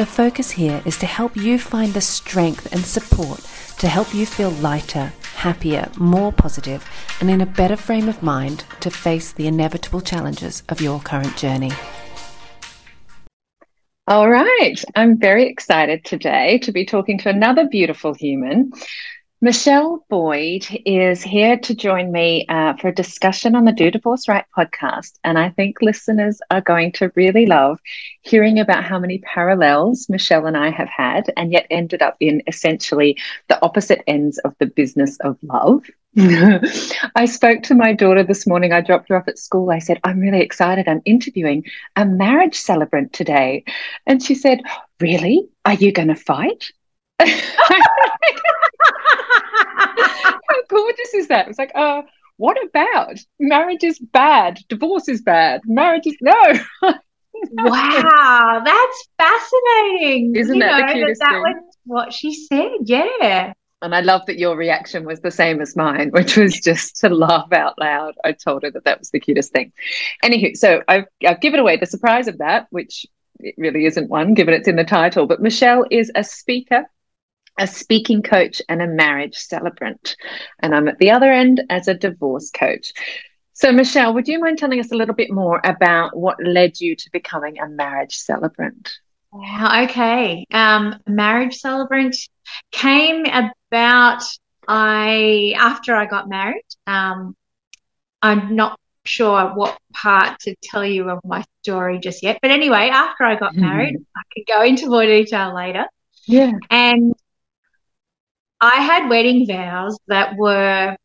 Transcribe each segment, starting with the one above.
The focus here is to help you find the strength and support to help you feel lighter, happier, more positive, and in a better frame of mind to face the inevitable challenges of your current journey. All right. I'm very excited today to be talking to another beautiful human Michelle Boyd is here to join me uh, for a discussion on the Do Divorce Right podcast. And I think listeners are going to really love hearing about how many parallels Michelle and I have had and yet ended up in essentially the opposite ends of the business of love. I spoke to my daughter this morning. I dropped her off at school. I said, I'm really excited. I'm interviewing a marriage celebrant today. And she said, Really? Are you going to fight? Gorgeous is that? It's like, uh, what about marriage is bad, divorce is bad, marriage is no. wow, that's fascinating. Isn't you that know, the cutest that, that thing? was what she said, yeah. And I love that your reaction was the same as mine, which was just to laugh out loud. I told her that that was the cutest thing. Anywho, so I've, I've given away the surprise of that, which it really isn't one, given it's in the title. But Michelle is a speaker, a speaking coach and a marriage celebrant. And I'm at the other end as a divorce coach. So, Michelle, would you mind telling us a little bit more about what led you to becoming a marriage celebrant? Okay. Um, marriage celebrant came about I after I got married. Um, I'm not sure what part to tell you of my story just yet, but anyway, after I got married, mm. I could go into more detail later. Yeah. And I had wedding vows that were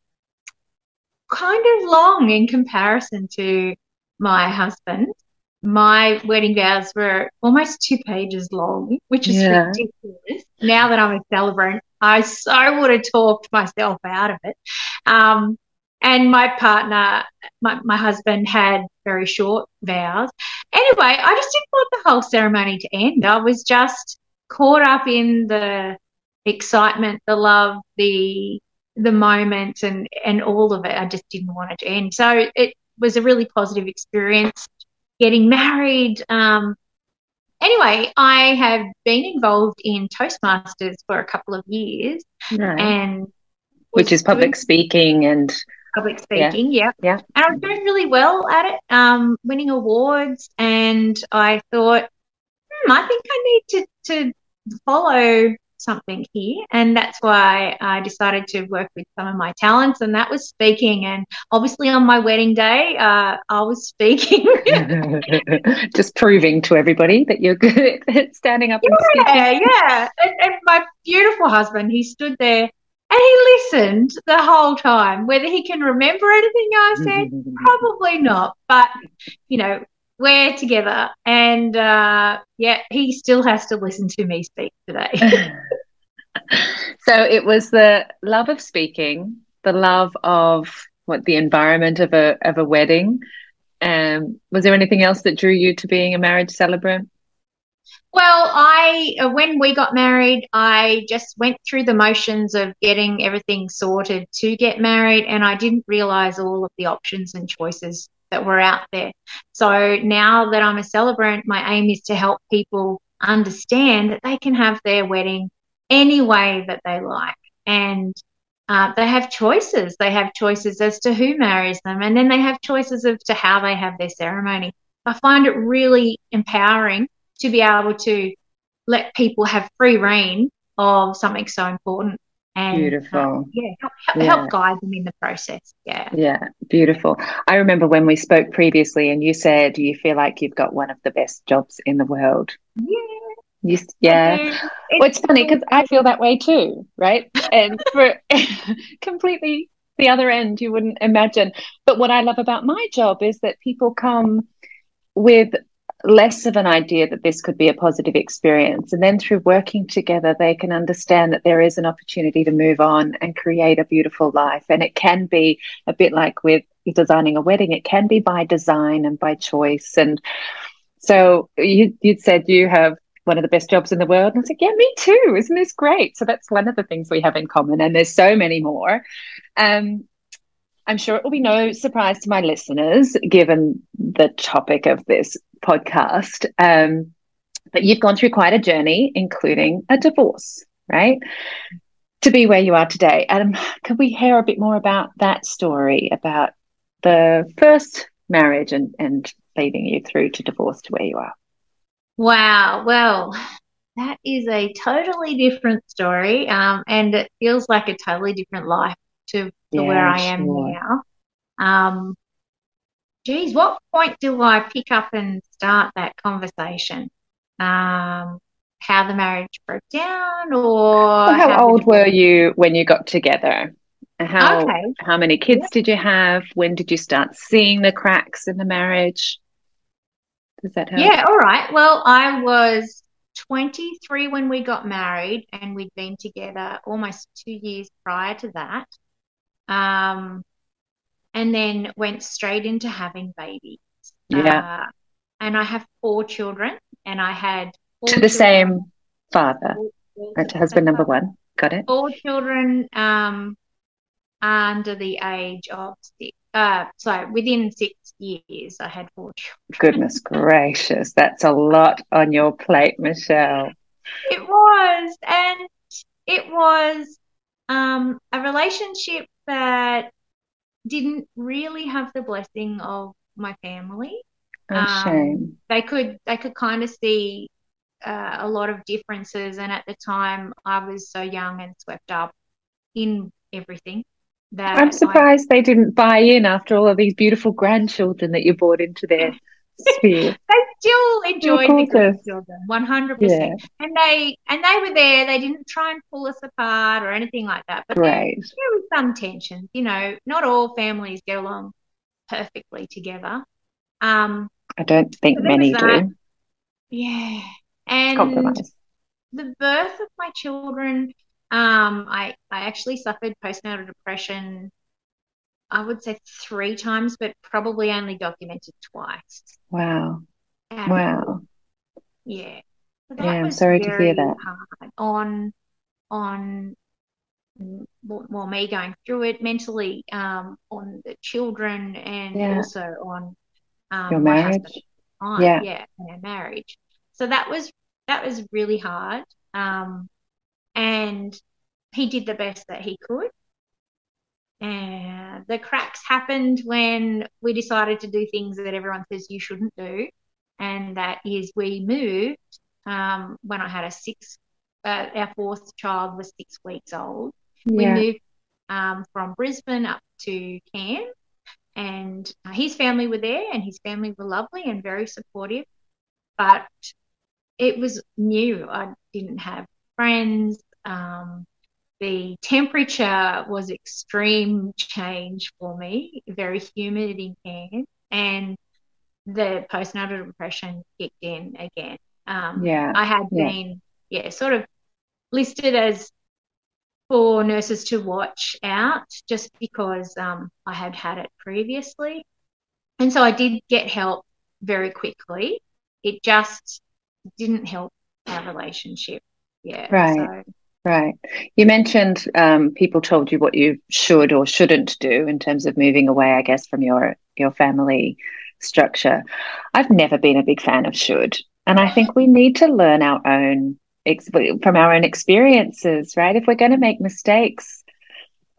kind of long in comparison to my husband. My wedding vows were almost two pages long, which is yeah. ridiculous. Now that I'm a celebrant, I so would have talked myself out of it. Um, and my partner, my, my husband, had very short vows. Anyway, I just didn't want the whole ceremony to end. I was just caught up in the excitement, the love, the the moment and and all of it. I just didn't want it to end. So it was a really positive experience getting married. Um, anyway, I have been involved in Toastmasters for a couple of years, and which is public speaking and public speaking. Yeah. yeah, yeah, and I was doing really well at it, um, winning awards, and I thought, hmm, I think I need to to follow something here. And that's why I decided to work with some of my talents, and that was speaking. And obviously, on my wedding day, uh, I was speaking. Just proving to everybody that you're good at standing up and speaking. Yeah, yeah. And, and my beautiful husband, he stood there and he listened the whole time. Whether he can remember anything I said, probably not. But, you know, we're together and uh, yeah he still has to listen to me speak today so it was the love of speaking the love of what the environment of a of a wedding um, was there anything else that drew you to being a marriage celebrant well, I uh, when we got married, I just went through the motions of getting everything sorted to get married, and I didn't realize all of the options and choices that were out there. So now that I'm a celebrant, my aim is to help people understand that they can have their wedding any way that they like. And uh, they have choices. They have choices as to who marries them, and then they have choices as to how they have their ceremony. I find it really empowering to be able to let people have free reign of something so important and beautiful yeah, help, help, yeah help guide them in the process yeah yeah beautiful i remember when we spoke previously and you said you feel like you've got one of the best jobs in the world yeah you, yeah it's, well, it's funny because i feel that way too right and for completely the other end you wouldn't imagine but what i love about my job is that people come with less of an idea that this could be a positive experience. And then through working together, they can understand that there is an opportunity to move on and create a beautiful life. And it can be a bit like with designing a wedding, it can be by design and by choice. And so you, you'd said you have one of the best jobs in the world. And I like, yeah, me too. Isn't this great? So that's one of the things we have in common. And there's so many more. Um, I'm sure it will be no surprise to my listeners, given the topic of this podcast. Um, but you've gone through quite a journey, including a divorce, right? To be where you are today. Adam, could we hear a bit more about that story, about the first marriage and, and leading you through to divorce to where you are? Wow. Well, that is a totally different story. Um, and it feels like a totally different life to, to yeah, where I am sure. now. Um, geez, what point do I pick up and start that conversation? Um, how the marriage broke down, or well, how, how old were you when you got together? How okay. how many kids yeah. did you have? When did you start seeing the cracks in the marriage? Does that help? Yeah, all right. Well, I was 23 when we got married, and we'd been together almost two years prior to that. Um, and then went straight into having babies. Yeah. Uh, and I have four children, and I had to the same father, four, husband number one. Got it. Four children um, under the age of six. Uh, so within six years, I had four children. Goodness gracious, that's a lot on your plate, Michelle. It was, and it was um, a relationship that didn't really have the blessing of my family. Oh, um, shame. They could they could kind of see uh, a lot of differences, and at the time I was so young and swept up in everything. That I'm surprised I, they didn't buy in after all of these beautiful grandchildren that you brought into their sphere. they still enjoyed the grandchildren, one hundred percent, and they and they were there. They didn't try and pull us apart or anything like that. But there, there was some tension. You know, not all families get along perfectly together. Um, I don't think so many do. Yeah, and Compromise. the birth of my children. Um, I I actually suffered postnatal depression I would say three times, but probably only documented twice. Wow. Um, wow. Yeah. So yeah, I'm sorry to hear that. on on well, me going through it mentally, um, on the children, and yeah. also on um, your marriage. yeah, yeah, marriage. So that was that was really hard. Um, and he did the best that he could. And the cracks happened when we decided to do things that everyone says you shouldn't do. And that is we moved um, when I had a six, uh, our fourth child was six weeks old. Yeah. We moved um, from Brisbane up to Cairns, and uh, his family were there, and his family were lovely and very supportive. But it was new. I didn't have friends. Um, the temperature was extreme change for me, very humid in Cairns, and the postnatal depression kicked in again. Um, yeah, I had yeah. been, yeah, sort of listed as for nurses to watch out just because um, I had had it previously. And so I did get help very quickly. It just didn't help our relationship. Yeah. Right. So, Right. You mentioned um, people told you what you should or shouldn't do in terms of moving away, I guess, from your your family structure. I've never been a big fan of should, and I think we need to learn our own from our own experiences, right? If we're going to make mistakes,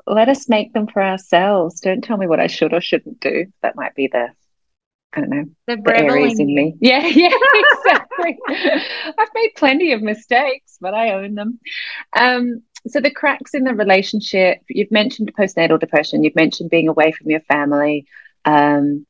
let us make them for ourselves. Don't tell me what I should or shouldn't do. That might be the I don't know, the, the Aries in me. Yeah, yeah, exactly. I've made plenty of mistakes, but I own them. Um, so the cracks in the relationship, you've mentioned postnatal depression, you've mentioned being away from your family. Um,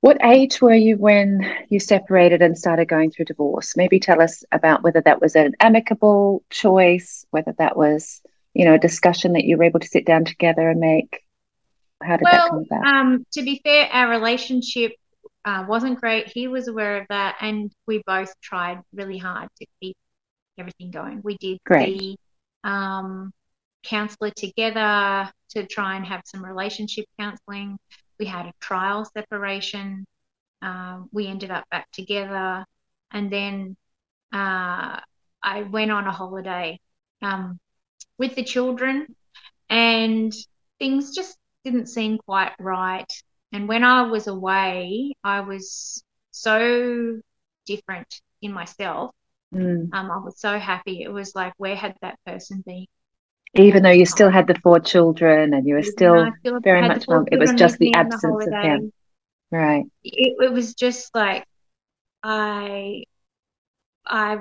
what age were you when you separated and started going through divorce? Maybe tell us about whether that was an amicable choice, whether that was, you know, a discussion that you were able to sit down together and make. How did well, that come about? Um, to be fair, our relationship uh, wasn't great. He was aware of that, and we both tried really hard to keep everything going. We did great. the um, counselor together to try and have some relationship counseling. We had a trial separation. Um, we ended up back together, and then uh, I went on a holiday um, with the children, and things just didn't seem quite right. And when I was away, I was so different in myself. Mm. Um, I was so happy. It was like, where had that person been? Even though you still had the four children and you were still, still very much it was just the absence the of him. Right. It, it was just like I I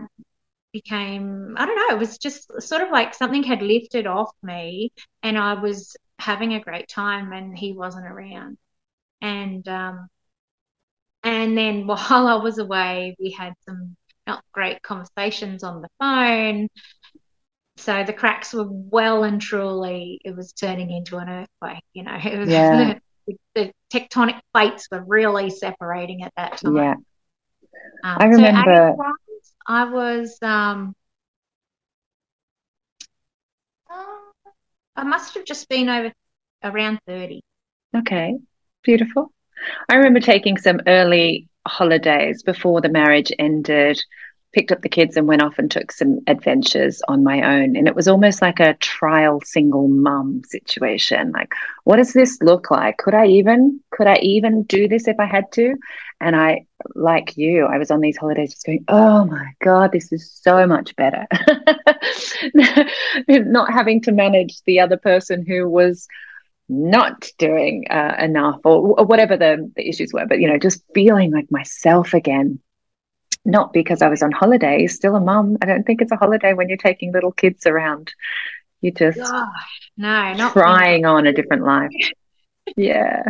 became I don't know, it was just sort of like something had lifted off me and I was having a great time and he wasn't around. And um and then while I was away we had some not great conversations on the phone. So the cracks were well and truly it was turning into an earthquake, you know. It was yeah. the, the tectonic plates were really separating at that time. Yeah. Um, I remember so I was um, I must have just been over around 30. Okay, beautiful. I remember taking some early holidays before the marriage ended, picked up the kids and went off and took some adventures on my own. And it was almost like a trial single mum situation. Like, what does this look like? Could I even, could I even do this if I had to? And I, like you, I was on these holidays just going, oh my God, this is so much better. Not having to manage the other person who was not doing uh, enough or, or whatever the, the issues were, but, you know, just feeling like myself again not because I was on holiday, still a mum. I don't think it's a holiday when you're taking little kids around. You're just Gosh, no, not trying on a different life. yeah.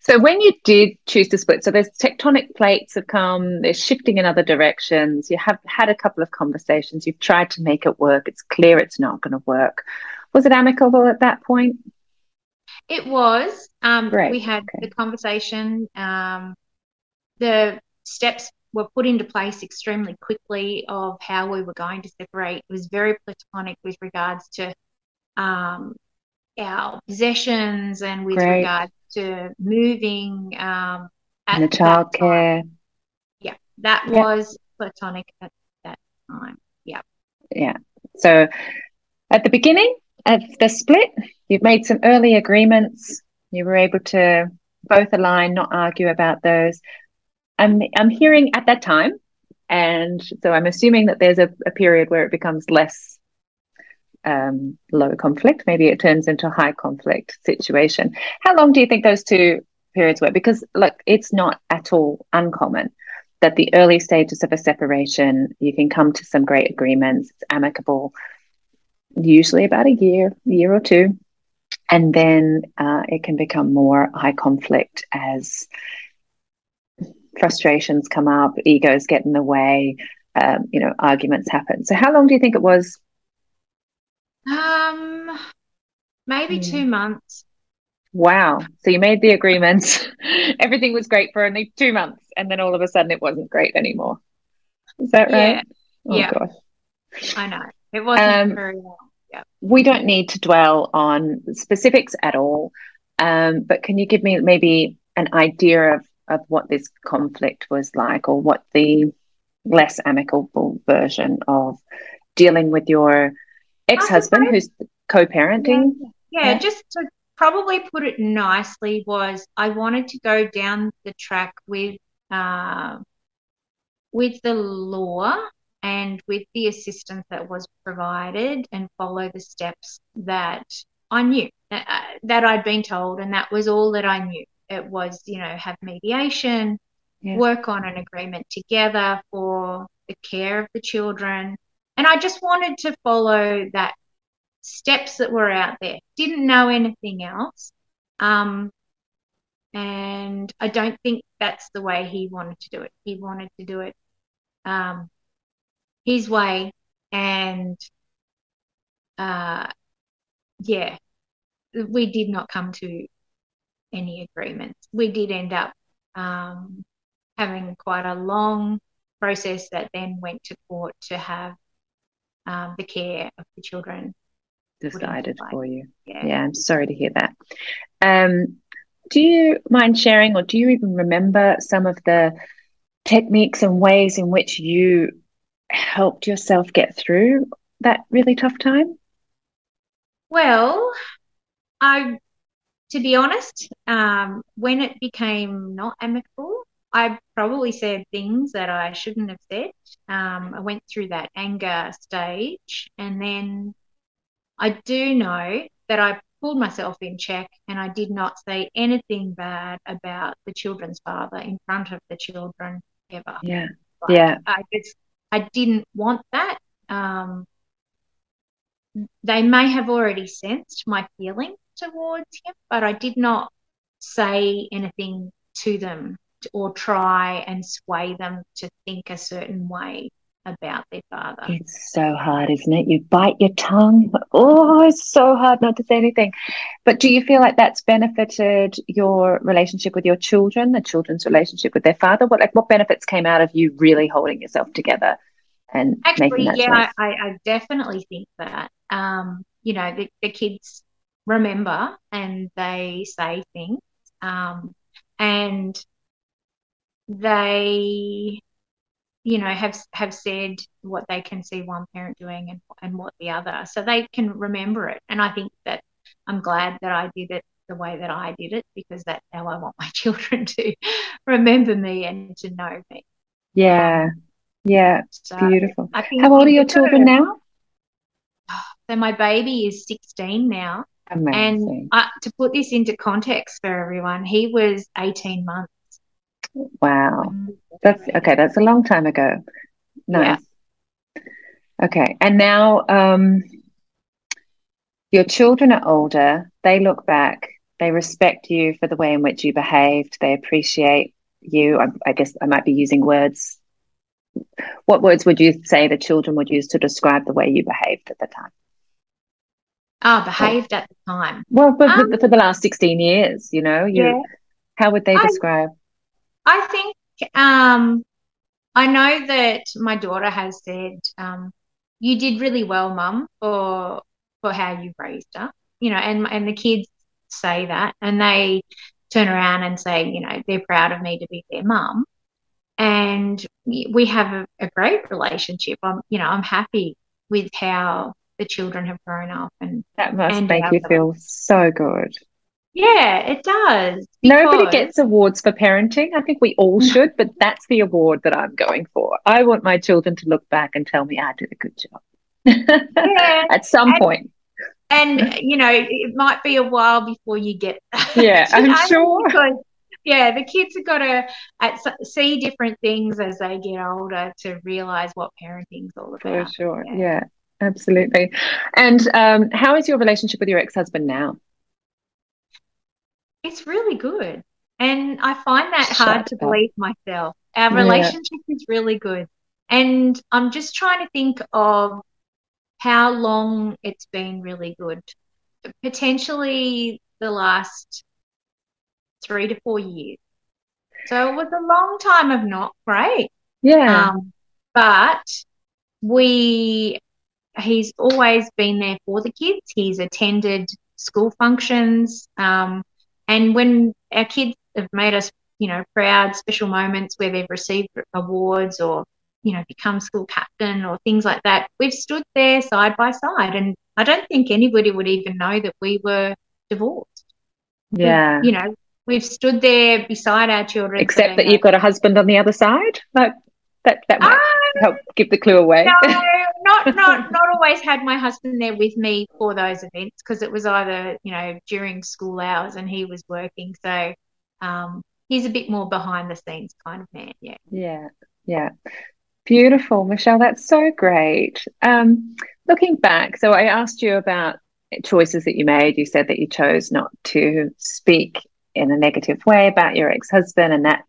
So when you did choose to split, so there's tectonic plates have come, they're shifting in other directions. You have had a couple of conversations, you've tried to make it work. It's clear it's not going to work. Was it amicable at that point? It was. Um, we had okay. the conversation. Um, the steps were put into place extremely quickly of how we were going to separate. It was very platonic with regards to um, our possessions and with Great. regards to moving um, and the childcare. Yeah, that was platonic at that time. Yeah. Yeah. So at the beginning of the split, you've made some early agreements. You were able to both align, not argue about those. I'm I'm hearing at that time, and so I'm assuming that there's a, a period where it becomes less um, low conflict. Maybe it turns into a high conflict situation. How long do you think those two periods were? Because look, it's not at all uncommon that the early stages of a separation, you can come to some great agreements. It's amicable, usually about a year, year or two, and then uh, it can become more high conflict as frustrations come up, egos get in the way, um, you know, arguments happen. So, how long do you think it was? Um, maybe mm. two months. Wow. So you made the agreement. Everything was great for only two months, and then all of a sudden it wasn't great anymore. Is that right? Yeah. Oh, yeah. Gosh. I know. It wasn't um, very long. Yeah. We don't need to dwell on specifics at all. Um, but can you give me maybe an idea of of what this conflict was like or what the less amicable version of dealing with your ex-husband who's co-parenting. Yeah, yeah, yeah, just to probably put it nicely was i wanted to go down the track with uh, with the law and with the assistance that was provided and follow the steps that i knew uh, that i'd been told and that was all that i knew it was, you know, have mediation, yeah. work on an agreement together for the care of the children. And I just wanted to follow that steps that were out there. Didn't know anything else. Um, and I don't think that's the way he wanted to do it. He wanted to do it um, his way. And uh, yeah, we did not come to any agreements. We did end up um, having quite a long process that then went to court to have um, the care of the children decided for you. Yeah. yeah, I'm sorry to hear that. Um, do you mind sharing, or do you even remember some of the techniques and ways in which you helped yourself get through that really tough time? Well, I, to be honest, um, when it became not amicable, I probably said things that I shouldn't have said. Um, I went through that anger stage, and then I do know that I pulled myself in check and I did not say anything bad about the children's father in front of the children ever. Yeah. yeah. I just I didn't want that. Um, they may have already sensed my feeling towards him, but I did not say anything to them or try and sway them to think a certain way about their father. It's so hard, isn't it? You bite your tongue. Oh, it's so hard not to say anything. But do you feel like that's benefited your relationship with your children, the children's relationship with their father? What like what benefits came out of you really holding yourself together and actually? yeah, I, I, definitely think that. Um, you know, the, the kids remember and they say things, um, and they you know have have said what they can see one parent doing and and what the other. So they can remember it. And i think that i'm glad that i did it the way that i did it because that's how i want my children to remember me and to know me. Yeah. Yeah. So beautiful. How old are your children now? so my baby is 16 now Amazing. and to put this into context for everyone he was 18 months Wow. That's okay. That's a long time ago. Nice. Yeah. Okay. And now um, your children are older. They look back. They respect you for the way in which you behaved. They appreciate you. I, I guess I might be using words. What words would you say the children would use to describe the way you behaved at the time? Ah, behaved at the time. Well, for, um, for, the last 16 years, you know, you, yeah. how would they describe? I think um, I know that my daughter has said, um, "You did really well, Mum, for for how you raised her." You know, and and the kids say that, and they turn around and say, you know, they're proud of me to be their mum, and we have a, a great relationship. I'm, you know, I'm happy with how the children have grown up, and that must and make you feel so good. Yeah, it does. Nobody gets awards for parenting. I think we all should, but that's the award that I'm going for. I want my children to look back and tell me I did a good job. Yeah. At some and, point. And, you know, it might be a while before you get that. Yeah, I'm sure. Because, yeah, the kids have got to at, see different things as they get older to realize what parenting's all about. For sure. Yeah, yeah absolutely. And um, how is your relationship with your ex husband now? it's really good. And I find that Shut hard to believe myself. Our yeah. relationship is really good. And I'm just trying to think of how long it's been really good. Potentially the last three to four years. So it was a long time of not great. Yeah. Um, but we, he's always been there for the kids. He's attended school functions. Um, and when our kids have made us, you know, proud, special moments where they've received awards or, you know, become school captain or things like that, we've stood there side by side. And I don't think anybody would even know that we were divorced. Yeah. You know, we've stood there beside our children. Except that you've got a husband on the other side. Like that that might um, help give the clue away. No, not not not always had my husband there with me for those events because it was either you know during school hours and he was working, so um, he's a bit more behind the scenes kind of man. Yeah. Yeah. Yeah. Beautiful, Michelle. That's so great. Um, looking back, so I asked you about choices that you made. You said that you chose not to speak in a negative way about your ex-husband, and that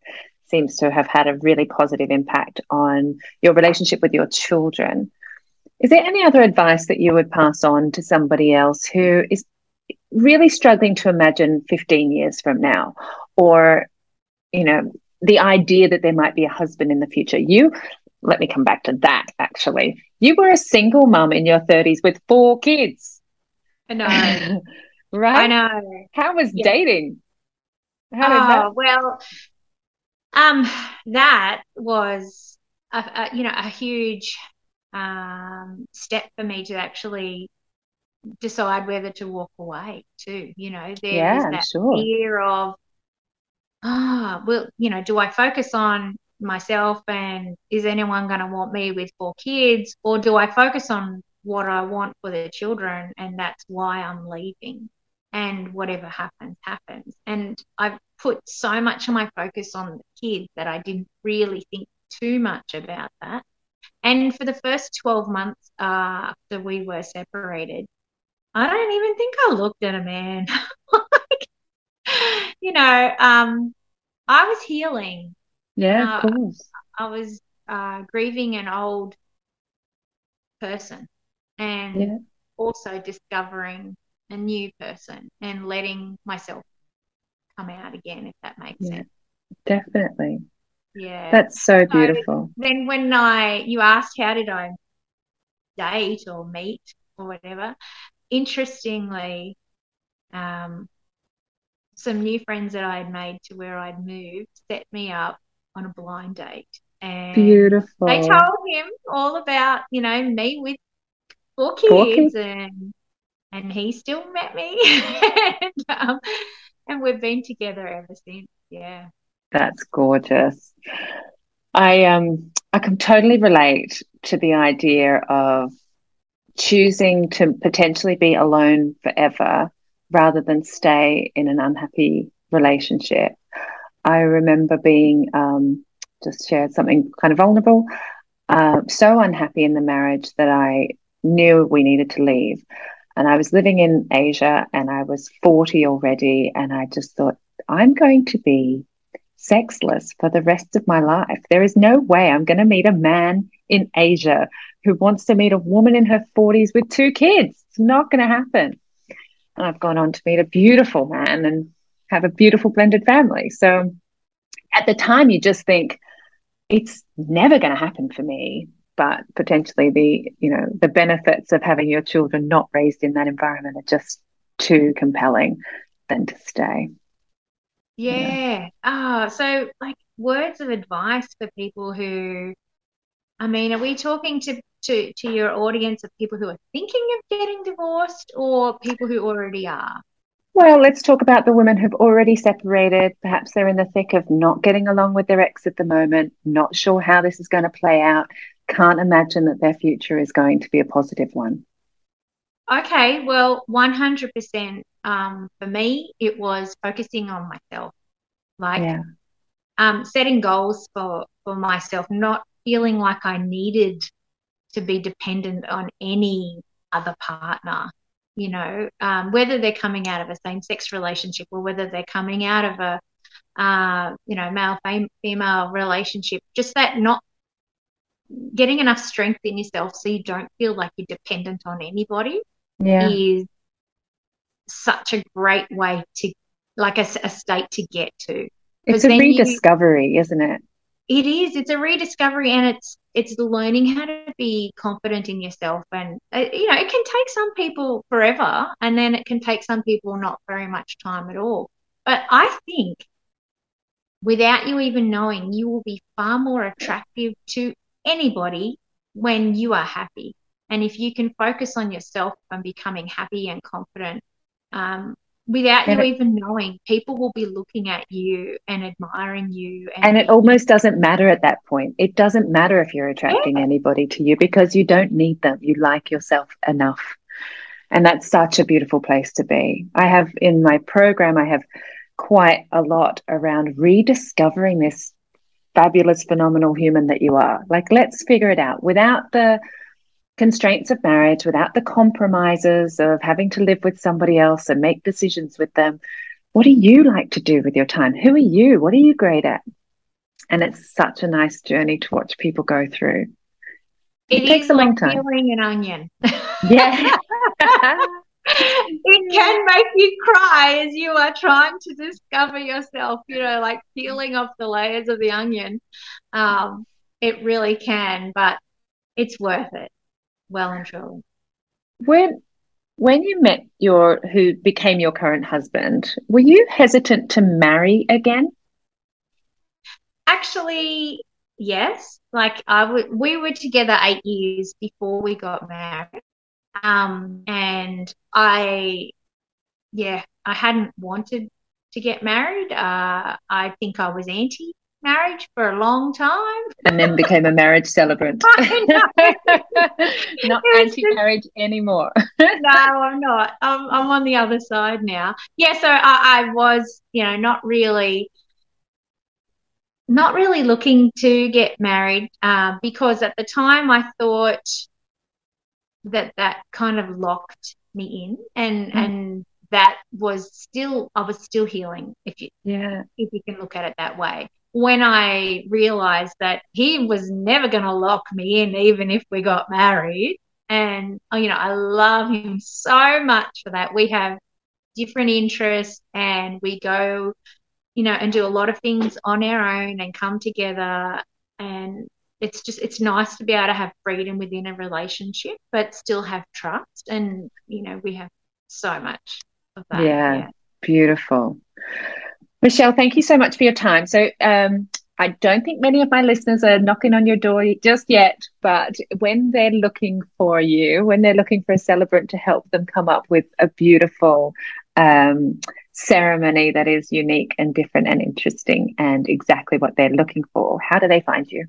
seems to have had a really positive impact on your relationship with your children. Is there any other advice that you would pass on to somebody else who is really struggling to imagine 15 years from now or you know the idea that there might be a husband in the future. You, let me come back to that actually. You were a single mum in your 30s with four kids. I know. right? I know. How was Yeah. dating? How did Oh, that? well, um, that was a, a you know a huge um step for me to actually decide whether to walk away too. You know, there Yeah, is that sure. fear of ah, well, you know, do I focus on myself and is anyone going to want me with four kids, or do I focus on what I want for the children and that's why I'm leaving? And whatever happens, happens. And I've put so much of my focus on the kids that I didn't really think too much about that. And for the first 12 months after we were separated, I don't even think I looked at a man. like, you know, um, I was healing. Yeah, of Uh, course. I was uh, grieving an old person and Yeah. also discovering a new person and letting myself come out again, if that makes Yeah. sense. Definitely. Yeah. That's so So beautiful. then when I you asked how did I date or meet or whatever, interestingly, um, some new friends that I had made to where I'd moved set me up on a blind date. And Beautiful. they told him all about, you know, me with four kids. and and he still met me and um, and we've been together ever since. Yeah. That's gorgeous. I um I can totally relate to the idea of choosing to potentially be alone forever rather than stay in an unhappy relationship. I remember being um just shared something kind of vulnerable, uh, so unhappy in the marriage that I knew we needed to leave. And I was living in Asia and I was 40 already. And I just thought, I'm going to be sexless for the rest of my life. There is no way I'm going to meet a man in Asia who wants to meet a woman in her 40s with two kids. It's not going to happen. And I've gone on to meet a beautiful man and have a beautiful blended family. So at the time, you just think, it's never going to happen for me but potentially the you know the benefits of having your children not raised in that environment are just too compelling than to stay Yeah. Ah, so like words of advice for people who, I mean, are we talking to to to your audience of people who are thinking of getting divorced or people who already are? well let's talk about the women who've already separated perhaps they're in the thick of not getting along with their ex at the moment not sure how this is going to play out can't imagine that their future is going to be a positive one Okay, well, 100% um, for me, it was focusing on myself, like yeah um, setting goals for for myself, not feeling like I needed to be dependent on any other partner. You know, um, whether they're coming out of a same-sex relationship or whether they're coming out of a, uh, you know, male fam- female relationship, just that not getting enough strength in yourself so you don't feel like you're dependent on anybody yeah is such a great way to, like a, a state to get to. it's a then you- rediscovery isn't it It is. It's a rediscovery, and it's it's learning how to be confident in yourself. And uh, you know, it can take some people forever, and then it can take some people not very much time at all. But I think without you even knowing, you will be far more attractive to anybody when you are happy. And if you can focus on yourself and becoming happy and confident, um, without And you it- even knowing, people will be looking at you and admiring you. And it almost doesn't matter at that point. It doesn't matter if you're attracting anybody to you because you don't need them. You like yourself enough. And that's such a beautiful place to be. I have in my program, I have quite a lot around rediscovering this fabulous, phenomenal human that you are. Like, let's figure it out without the constraints of marriage, without the compromises of having to live with somebody else and make decisions with them. What do you like to do with your time? Who are you? What are you great at? And it's such a nice journey to watch people go through. It, It takes a long like time. peeling an onion. Yeah. it can make you cry as you are trying to discover yourself, you know, like peeling off the layers of the onion. Um, it really can, but it's worth it. Well and truly. When when you met your who became your current husband, were you hesitant to marry again? Actually, yes. Like I would we were together eight years before we got married. Um, and I, yeah, I hadn't wanted to get married. Uh, I think I was anti marriage for a long time. And then became a marriage celebrant. not anti marriage anymore. no, I'm not. I'm, I'm on the other side now. Yeah, so I, I was, you know, not really not really looking to get married uh, because at the time I thought that that kind of locked me in and mm. and that was still I was still healing if you yeah. if you can look at it that way. When I realized that he was never going to lock me in even if we got married and you know I love him so much for that. We have different interests and we go you know and do a lot of things on our own and come together and it's just it's nice to be able to have freedom within a relationship but still have trust. And you know we have so much of that. Yeah, yeah. beautiful. Michelle thank you so much for your time. So um, I don't think many of my listeners are knocking on your door just yet, but when they're looking for you, when they're looking for a celebrant to help them come up with a beautiful um, ceremony that is unique and different and interesting and exactly what they're looking for, how do they find you?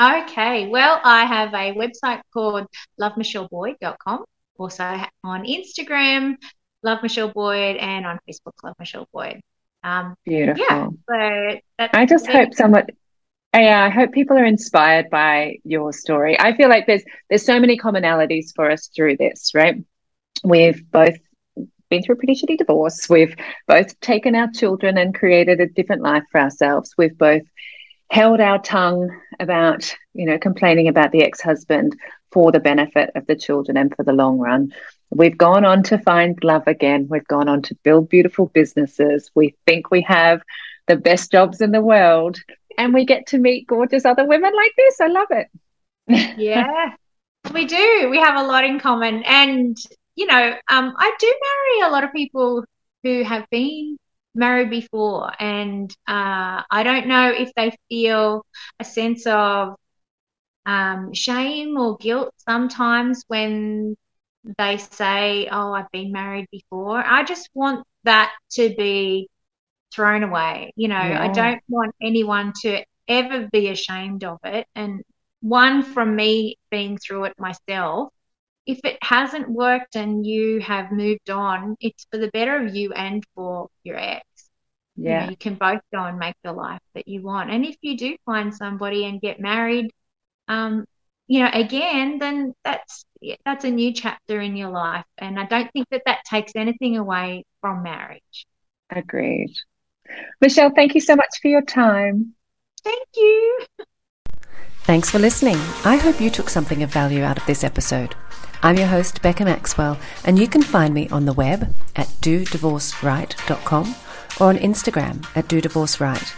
Okay, well, I have a website called lovemichelleboyd.com. Also on Instagram, Love Michelle Boyd, and on Facebook, Love Michelle Boyd. Um, Beautiful. Yeah, so I just hope someone. Yeah, I hope people are inspired by your story. I feel like there's there's so many commonalities for us through this, right? We've both been through a pretty shitty divorce. We've both taken our children and created a different life for ourselves. We've both held our tongue about, you know, complaining about the ex husband for the benefit of the children and for the long run. We've gone on to find love again. We've gone on to build beautiful businesses. We think we have the best jobs in the world, and we get to meet gorgeous other women like this. I love it. yeah, we do. We have a lot in common. And, you know, um, I do marry a lot of people who have been married before, and uh, I don't know if they feel a sense of um, shame or guilt sometimes when they say, "Oh, I've been married before." I just want that to be thrown away. You know, yeah. I don't want anyone to ever be ashamed of it. And one from me being through it myself, if it hasn't worked and you have moved on, it's for the better of you and for your ex. Yeah. You, know, you can both go and make the life that you want. And if you do find somebody and get married, um, you know, again, then that's that's a new chapter in your life, and I don't think that that takes anything away from marriage. Agreed. Michelle, thank you so much for your time. Thank you. Thanks for listening. I hope you took something of value out of this episode. I'm your host, Becca Maxwell, and you can find me on the web at dodivorceright.com or on Instagram at Do Divorce Right.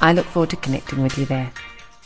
I look forward to connecting with you there.